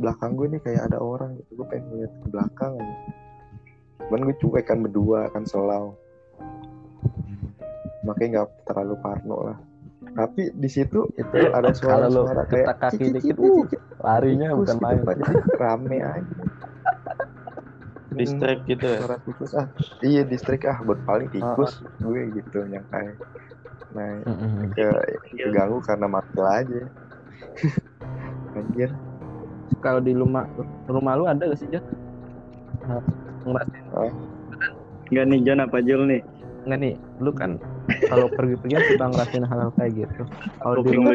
Belakang gue nih kayak ada orang gitu. Gue pengen lihat ke belakang aja. Cuman gue cuek kan berdua kan selau. Makanya nggak terlalu parno lah tapi di situ itu ada suara-suara kayak kaki dikit, larinya Tikus bukan gitu, main. Pak. Jadi rame aja <laughs> Distract gitu ya. suara tikus ah iya distrik ah buat paling tikus gue gitu nyangka nah Mm-mm. ke keganggu karena manggil aja <laughs> anjir Kalau di rumah rumah lu ada gak sih Jon? Ngerasain Enggak nih John apa Jul nih? nggak nih? Lu kan kalau pergi-pergian suka ngerasain hal-hal kayak gitu. Kalau di rumah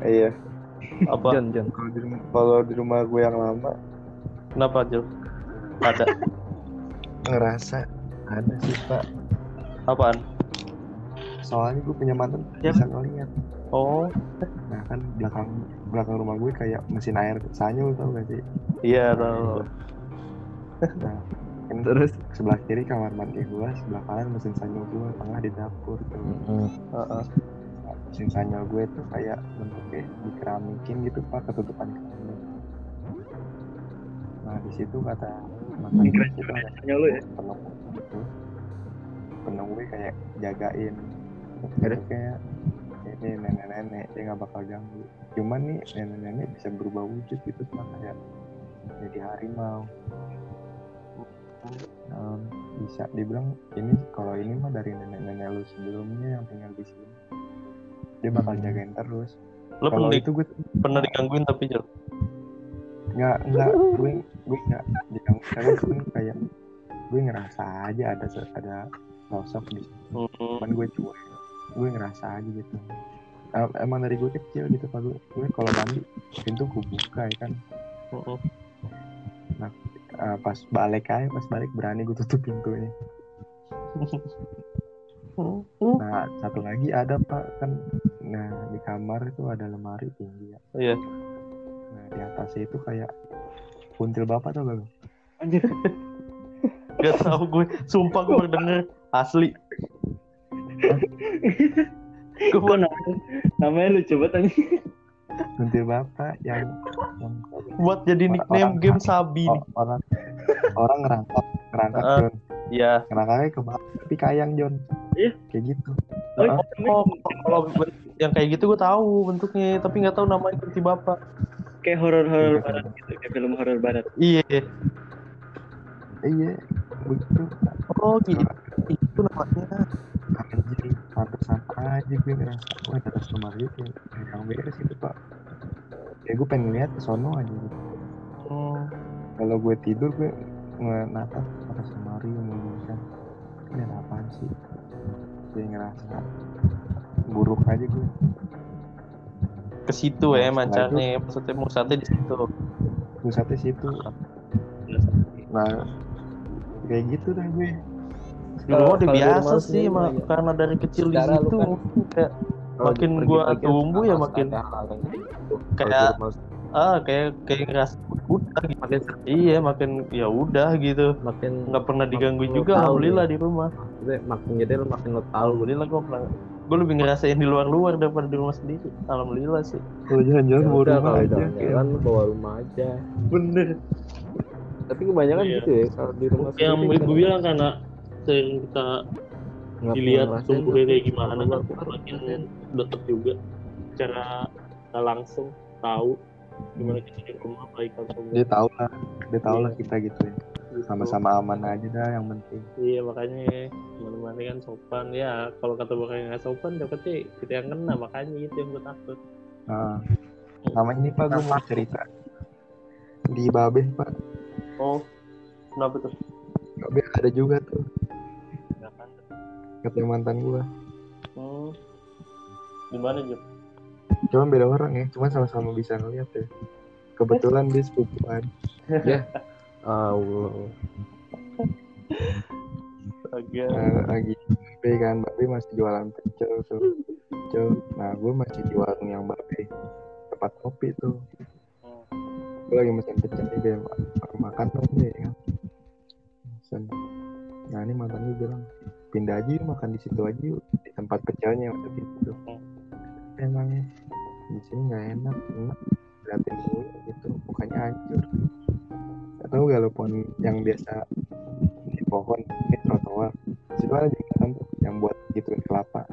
iya Apa? Jon Jon. kalau di rumah kalau di rumah gue yang lama Kenapa Jul? Ada. ngerasa ada sih pak Apaan? soalnya gue punya mantan Ya. bisa ngeliat Oh, nah kan belakang belakang rumah gue kayak mesin air sanyul tau gak sih iya tahu. nah kan Terus. Sebelah kiri kamar mandi gue sebelah kanan mesin sanyul gue tengah di dapur tuh. Mm, Heeh. Nah, mesin sanyul gue tuh kayak bentuknya dikeramikin gitu pak ketutupan keramik nah di situ kata mantan itu nanya lu ya. penuh gitu. Penuh gue kayak jagain. Ada? kayak ini nenek-nenek dia nggak bakal ganggu. Cuman nih nenek-nenek bisa berubah wujud gitu pak kayak jadi harimau Nah, bisa dibilang ini kalau ini mah dari nenek-nenek lu sebelumnya yang tinggal di sini. Dia bakal Hmm. jagain terus. Lo kalau pernah, itu gue pernah digangguin tapi Jul? nggak nggak. Gue gue nggak diganggu karena gue kayak gue ngerasa aja ada ada sosok di situ. Hmm. cuman gue cuek. Gue ngerasa aja gitu. Em- emang dari gue kecil gitu pak. Gue gue kalau mandi pintu gue buka ya kan? Hmm. Eh, pas balik aja pas balik berani gue tutup pintunya Hmm. nah satu lagi ada pak kan nah di kamar itu ada lemari tinggi ya Iya. nah di atasnya itu kayak kuntil bapak tau gak lu Anjir. <laughs> Gak tau gue. Sumpah gue denger. Asli. Kok namanya, namanya lucu banget anjing. Kuntil bapak yang yang Buat jadi nickname Orang- game Sabi nih. o- orang orang ngerangkap ngerangkap Ah. John Iya. ngerangkapnya ke bawah tapi kayang John Iya. kayak gitu Oh. Oh, kalau yang kayak gitu gue tahu bentuknya, tapi nggak tahu namanya kunti bapak. kayak horor-horor Iya, barat gitu, kayak film horor barat. Iya. iya begitu Oh gitu. Itu namanya. Pantesan aja gue ngerasa wah di atas rumah gue kayak yang beres gitu pak. Kayak gue pengen lihat ke sono aja gitu Hmm. kalau gue tidur gue ngenatap atas lemari mulu kan ini apaan sih? Kayak ngerasa buruk aja gue Ke situ Nah, ya mancarnya. Maksudnya pusatnya di situ. pusatnya situ. Nah. Kayak gitu dah gue Di rumah udah Kalau biasa rumah sih, mak- gimana? karena dari kecil di situ kan- mungkin kayak Kalau Makin gua tumbuh ya makin- kayak. Kalau rumah ah kayak kayak ngerasa udah gitu. makin sering, Iya, makin ya udah gitu. makin Nggak pernah digangguin lu juga alhamdulillah nih. di rumah. maksudnya makin gede lu makin lo tahu Alhamdulillah gue pernah gue lebih ngerasain di luar-luar daripada di rumah sendiri. Alhamdulillah sih. kalau jalan-jalan Ya bawa udah, rumah kalau aja lu bawa rumah aja Bener. tapi kebanyakan Iya. gitu ya kalau di rumah Yang ibu kan bilang karena sering kita nggak dilihat tumbuhnya kayak gimana kan makin deket juga secara nggak langsung tahu gimana kita di rumah baikan semua. dia tahu lah dia tahu Iya. lah kita gitu ya Gitu. sama-sama aman aja dah yang penting Iya makanya mana-mana kan sopan ya kalau kata bukan nggak sopan takutnya kita yang kena makanya itu yang gue takut. nah, sama ini pak gue mau cerita di Babeh pak Oh kenapa tuh? Babeh ada juga tuh. Nggak katanya mantan gue Hmm. Di mana Jup? cuma beda orang ya cuma sama-sama bisa ngeliat ya. Kebetulan dia sepupuan. <laughs> Allah. Agak. Nah, lagi Babe kan Babe masih jualan pecel tuh. Pecel. Nah gue masih di warung yang Babe tempat kopi tuh. Hmm. gue lagi mesin pecel nih Ma- makan dong deh kan Mesen. nah ini mantan gue bilang pindah aja yuk makan di situ aja yuk di tempat pecelnya waktu itu emangnya di sini nggak enak enak. Liatin mulu gitu mukanya hancur. Gak tau gak lo pohon yang biasa di pohon ini trotoar. Situ ada jembatan tuh yang buat gituin kelapa.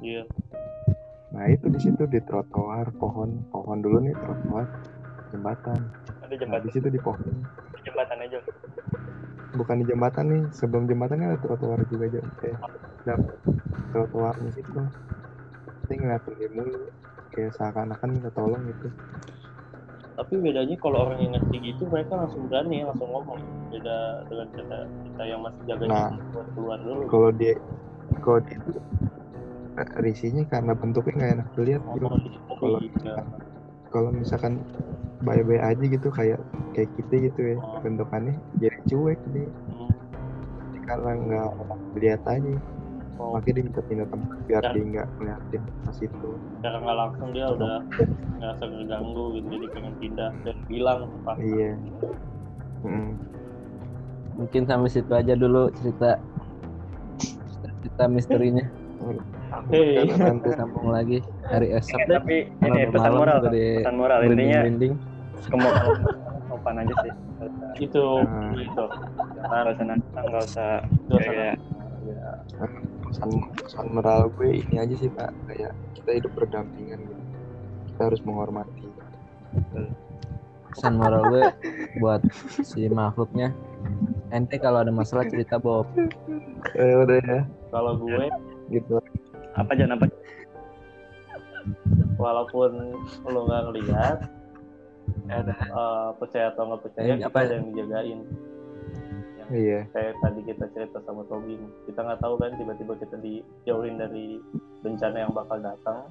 Iya. nah itu di situ di trotoar pohon. Pohon dulu nih trotoar. Jembatan. Ada nah jembatan, di situ di pohon. Jembatan aja. Bukan di jembatan nih sebelum jembatan kan ada trotoar juga aja eh ada trotoarnya situ saya ngeliatin dia mulu kayak seakan-akan minta tolong gitu Tapi bedanya kalau orang yang ngerti gitu mereka langsung berani langsung ngomong. Beda dengan kita kita yang masih jaga Nah. keluar dulu. kalau dia kalau dia itu eh, risihnya karena bentuknya nggak enak dilihat gitu situ Kalau iya. kalau misalkan bye-bye aja gitu kayak kayak kita gitu ya Oh. bentukannya jadi cuek Hmm. karena nggak lihat aja Oh, makanya dia minta pindah tempat biar Ya. dia nggak ngeliatin pas itu secara nggak langsung dia udah ngerasa ngeganggu gitu jadi pengen pindah dan bilang pak iya Mm. mungkin sampai situ aja dulu cerita cerita misterinya. Karena <laughs> nanti sambung lagi hari esok Eh, tapi ini pesan moral pesan moral intinya merinding sopan aja sih. Itu Nah. itu nggak usah nantang nggak usah. kayak ya. pesan pesan moral gue ini aja sih pak. Kayak kita hidup berdampingan gitu. Kita harus menghormati. Pesan moral gue buat si makhluknya. Ente kalau ada masalah cerita Bob. Eh udah ya. Kalau gue gitu. Apa jangan apa? walaupun lo nggak ngelihat ada eh, percaya atau nggak percaya Eh, kita apa? ada yang dijagain. Yang iya. kayak tadi kita cerita sama Tobin. Kita nggak tahu kan tiba-tiba kita dijauhin dari bencana yang bakal datang